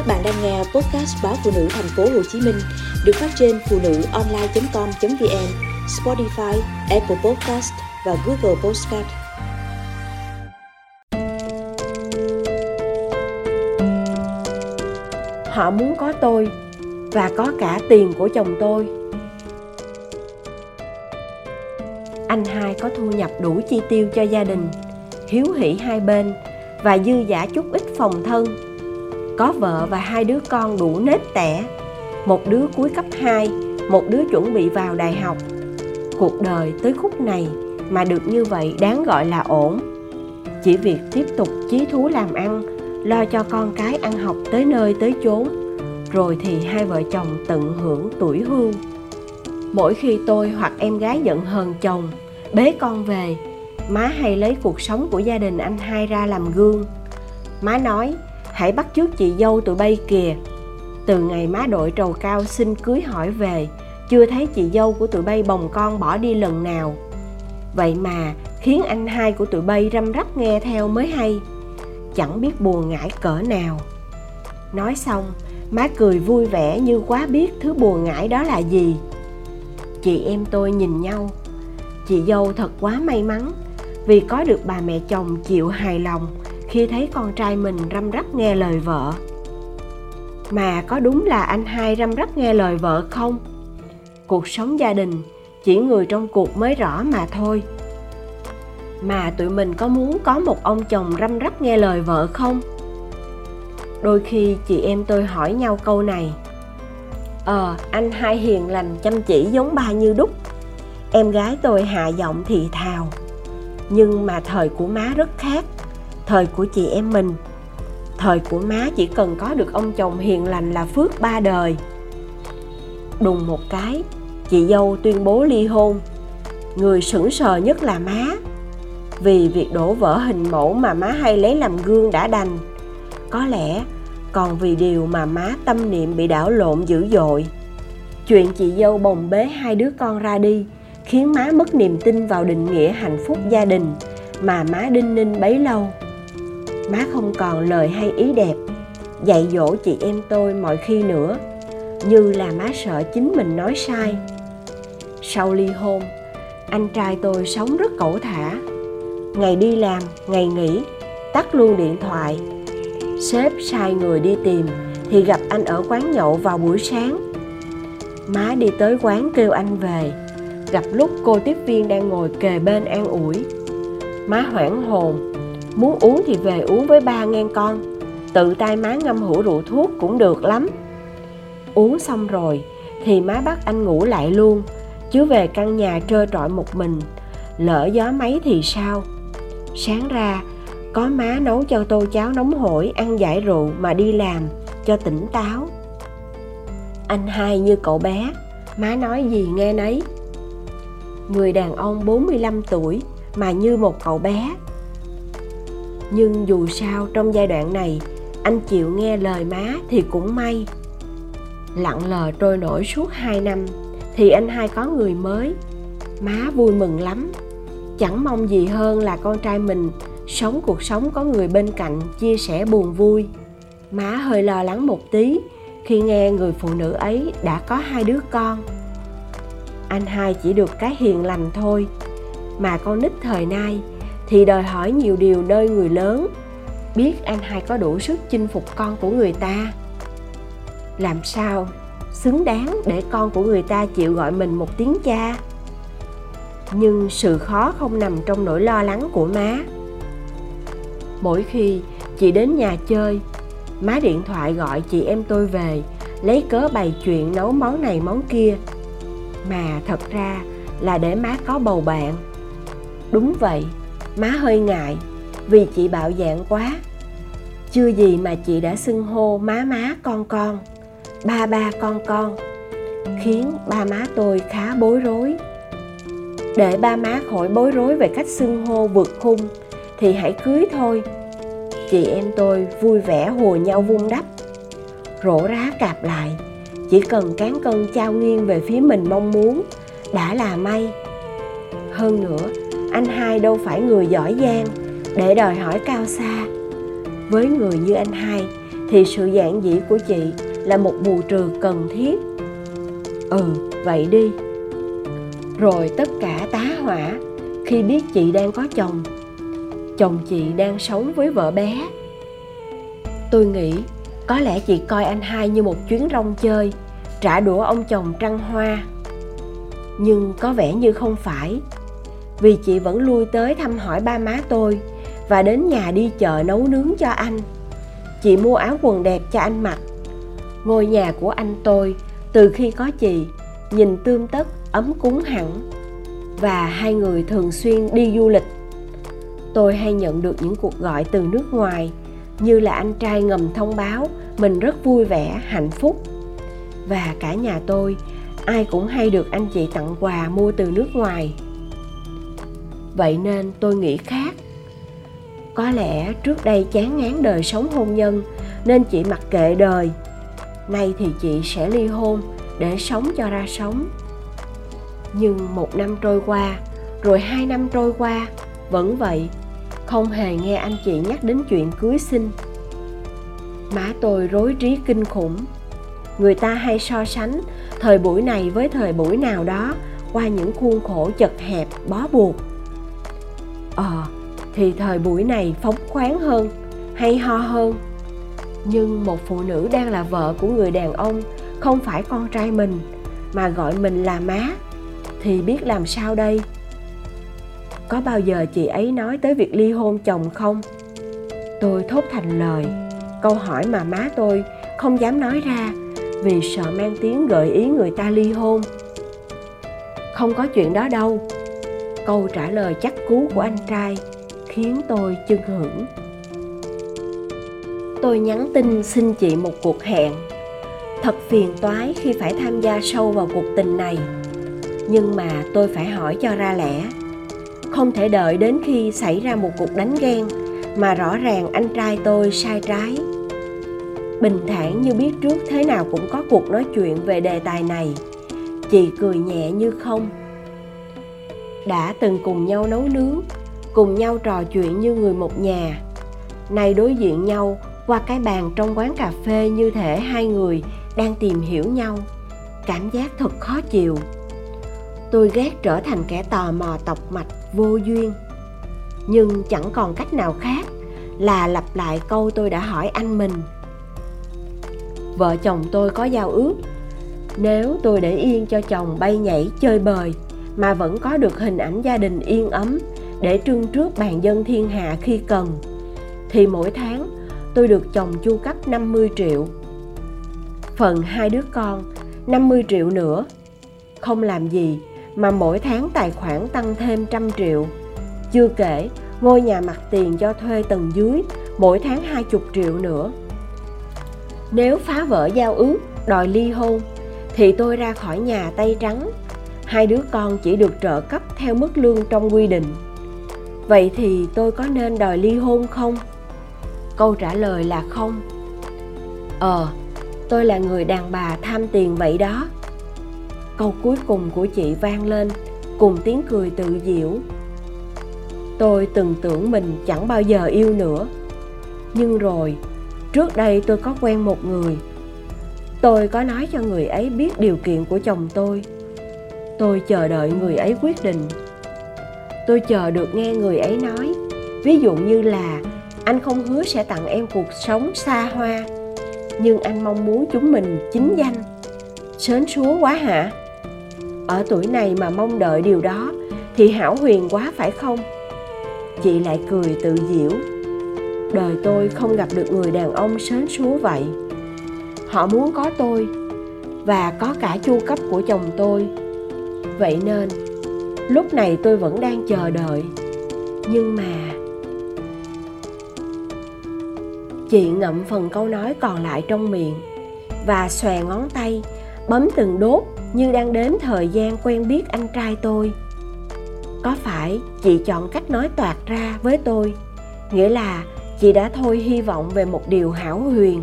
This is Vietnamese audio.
Các bạn đang nghe podcast báo phụ nữ thành phố Hồ Chí Minh được phát trên phụ nữ online.com.vn, Spotify, Apple Podcast và Google Podcast. Họ muốn có tôi và có cả tiền của chồng tôi. Anh hai có thu nhập đủ chi tiêu cho gia đình, hiếu hỷ hai bên và dư giả chút ít phòng thân có vợ và hai đứa con đủ nếp tẻ một đứa cuối cấp 2, một đứa chuẩn bị vào đại học. Cuộc đời tới khúc này mà được như vậy đáng gọi là ổn. Chỉ việc tiếp tục chí thú làm ăn, lo cho con cái ăn học tới nơi tới chốn, rồi thì hai vợ chồng tận hưởng tuổi hưu. Mỗi khi tôi hoặc em gái giận hờn chồng, bế con về, má hay lấy cuộc sống của gia đình anh hai ra làm gương. Má nói, hãy bắt chước chị dâu tụi bay kìa. Từ ngày má đội trầu cao xin cưới hỏi về, chưa thấy chị dâu của tụi bay bồng con bỏ đi lần nào. Vậy mà khiến anh hai của tụi bay răm rắp nghe theo mới hay, chẳng biết buồn ngãi cỡ nào. Nói xong, má cười vui vẻ như quá biết thứ buồn ngãi đó là gì. Chị em tôi nhìn nhau. Chị dâu thật quá may mắn, vì có được bà mẹ chồng chịu hài lòng khi thấy con trai mình răm rắp nghe lời vợ. Mà có đúng là anh hai răm rắp nghe lời vợ không? Cuộc sống gia đình chỉ người trong cuộc mới rõ mà thôi. Mà tụi mình có muốn có một ông chồng răm rắp nghe lời vợ không? Đôi khi chị em tôi hỏi nhau câu này. Ờ anh hai hiền lành, chăm chỉ giống ba như đúc. Em gái tôi hạ giọng thì thào. Nhưng mà thời của má rất khác thời của chị em mình. Thời của má chỉ cần có được ông chồng hiền lành là phước ba đời. Đùng một cái, chị dâu tuyên bố ly hôn. Người sững sờ nhất là má. Vì việc đổ vỡ hình mẫu mà má hay lấy làm gương đã đành. Có lẽ còn vì điều mà má tâm niệm bị đảo lộn dữ dội. Chuyện chị dâu bồng bế hai đứa con ra đi khiến má mất niềm tin vào định nghĩa hạnh phúc gia đình mà má đinh ninh bấy lâu má không còn lời hay ý đẹp. Dạy dỗ chị em tôi mọi khi nữa. Như là má sợ chính mình nói sai. Sau ly hôn, anh trai tôi sống rất cẩu thả. Ngày đi làm, ngày nghỉ, tắt luôn điện thoại. Sếp sai người đi tìm thì gặp anh ở quán nhậu vào buổi sáng. Má đi tới quán kêu anh về. Gặp lúc cô tiếp viên đang ngồi kề bên an ủi. Má hoảng hồn muốn uống thì về uống với ba ngang con. Tự tay má ngâm hũ rượu thuốc cũng được lắm. Uống xong rồi thì má bắt anh ngủ lại luôn. Chứ về căn nhà trơ trọi một mình, lỡ gió mấy thì sao? Sáng ra, có má nấu cho tô cháo nóng hổi ăn giải rượu mà đi làm cho tỉnh táo. Anh hai như cậu bé, má nói gì nghe nấy. Người đàn ông 45 tuổi mà như một cậu bé nhưng dù sao trong giai đoạn này, anh chịu nghe lời má thì cũng may. Lặng lờ trôi nổi suốt 2 năm, thì anh hai có người mới. Má vui mừng lắm. Chẳng mong gì hơn là con trai mình sống cuộc sống có người bên cạnh chia sẻ buồn vui. Má hơi lo lắng một tí khi nghe người phụ nữ ấy đã có hai đứa con. Anh hai chỉ được cái hiền lành thôi, mà con nít thời nay thì đòi hỏi nhiều điều nơi người lớn. Biết anh hai có đủ sức chinh phục con của người ta. Làm sao xứng đáng để con của người ta chịu gọi mình một tiếng cha? Nhưng sự khó không nằm trong nỗi lo lắng của má. Mỗi khi chị đến nhà chơi, má điện thoại gọi chị em tôi về, lấy cớ bày chuyện nấu món này món kia. Mà thật ra là để má có bầu bạn. Đúng vậy má hơi ngại, vì chị bạo dạn quá. Chưa gì mà chị đã xưng hô má má con con, ba ba con con, khiến ba má tôi khá bối rối. Để ba má khỏi bối rối về cách xưng hô vượt khung, thì hãy cưới thôi. Chị em tôi vui vẻ hùa nhau vung đắp, rổ rá cạp lại. Chỉ cần cán cân trao nghiêng về phía mình mong muốn, đã là may. Hơn nữa anh hai đâu phải người giỏi giang, để đòi hỏi cao xa. Với người như anh hai, thì sự giản dị của chị là một bù trừ cần thiết. Ừ vậy đi. Rồi tất cả tá hỏa, khi biết chị đang có chồng chồng chị đang sống với vợ bé. Tôi nghĩ có lẽ chị coi anh hai như một chuyến rong chơi, trả đũa ông chồng trăng hoa. Nhưng có vẻ như không phải vì chị vẫn lui tới thăm hỏi ba má tôi và đến nhà đi chợ nấu nướng cho anh. Chị mua áo quần đẹp cho anh mặc. Ngôi nhà của anh tôi, từ khi có chị, nhìn tươm tất, ấm cúng hẳn và hai người thường xuyên đi du lịch. Tôi hay nhận được những cuộc gọi từ nước ngoài như là anh trai ngầm thông báo mình rất vui vẻ, hạnh phúc. Và cả nhà tôi, ai cũng hay được anh chị tặng quà mua từ nước ngoài vậy nên tôi nghĩ khác. Có lẽ trước đây chán ngán đời sống hôn nhân, nên chị mặc kệ đời. Nay thì chị sẽ ly hôn để sống cho ra sống. Nhưng một năm trôi qua, rồi hai năm trôi qua, vẫn vậy, không hề nghe anh chị nhắc đến chuyện cưới xin. Má tôi rối trí kinh khủng. Người ta hay so sánh thời buổi này với thời buổi nào đó qua những khuôn khổ chật hẹp, bó buộc ờ thì thời buổi này phóng khoáng hơn, hay ho hơn. Nhưng một phụ nữ đang là vợ của người đàn ông không phải con trai mình, mà gọi mình là má. Thì biết làm sao đây? Có bao giờ chị ấy nói tới việc ly hôn chồng không? Tôi thốt thành lời. Câu hỏi mà má tôi không dám nói ra vì sợ mang tiếng gợi ý người ta ly hôn. Không có chuyện đó đâu câu trả lời chắc cú của anh trai, khiến tôi chưng hửng. Tôi nhắn tin xin chị một cuộc hẹn. Thật phiền toái khi phải tham gia sâu vào cuộc tình này. Nhưng mà tôi phải hỏi cho ra lẽ. Không thể đợi đến khi xảy ra một cuộc đánh ghen mà rõ ràng anh trai tôi sai trái. Bình thản như biết trước thế nào cũng có cuộc nói chuyện về đề tài này. Chị cười nhẹ như không đã từng cùng nhau nấu nướng, cùng nhau trò chuyện như người một nhà. Nay đối diện nhau qua cái bàn trong quán cà phê như thể hai người đang tìm hiểu nhau. Cảm giác thật khó chịu. Tôi ghét trở thành kẻ tò mò tọc mạch, vô duyên. Nhưng chẳng còn cách nào khác là lặp lại câu tôi đã hỏi anh mình. Vợ chồng tôi có giao ước, nếu tôi để yên cho chồng bay nhảy chơi bời mà vẫn có được hình ảnh gia đình yên ấm để trưng trước bàn dân thiên hạ khi cần thì mỗi tháng tôi được chồng chu cấp 50 triệu. Phần hai đứa con 50 triệu nữa. Không làm gì mà mỗi tháng tài khoản tăng thêm trăm triệu. Chưa kể ngôi nhà mặt tiền cho thuê tầng dưới mỗi tháng 20 triệu nữa. Nếu phá vỡ giao ước, đòi ly hôn thì tôi ra khỏi nhà tay trắng. Hai đứa con chỉ được trợ cấp theo mức lương trong quy định. Vậy thì tôi có nên đòi ly hôn không? câu trả lời là không. Ờ tôi là người đàn bà tham tiền vậy đó. Câu cuối cùng của chị vang lên, cùng tiếng cười tự diễu. Tôi từng tưởng mình chẳng bao giờ yêu nữa. Nhưng rồi, trước đây tôi có quen một người. Tôi có nói cho người ấy biết điều kiện của chồng tôi tôi chờ đợi người ấy quyết định. Tôi chờ được nghe người ấy nói. Ví dụ như là, anh không hứa sẽ tặng em cuộc sống xa hoa, nhưng anh mong muốn chúng mình chính danh. Sến súa quá hả? Ở tuổi này mà mong đợi điều đó, thì hảo huyền quá phải không? Chị lại cười tự diễu. Đời tôi không gặp được người đàn ông sến súa vậy. Họ muốn có tôi và có cả chu cấp của chồng tôi vậy nên, lúc này tôi vẫn đang chờ đợi. Nhưng mà, chị ngậm phần câu nói còn lại trong miệng và xòe ngón tay, bấm từng đốt như đang đếm thời gian quen biết anh trai tôi. Có phải chị chọn cách nói toạc ra với tôi, nghĩa là chị đã thôi hy vọng về một điều hảo huyền?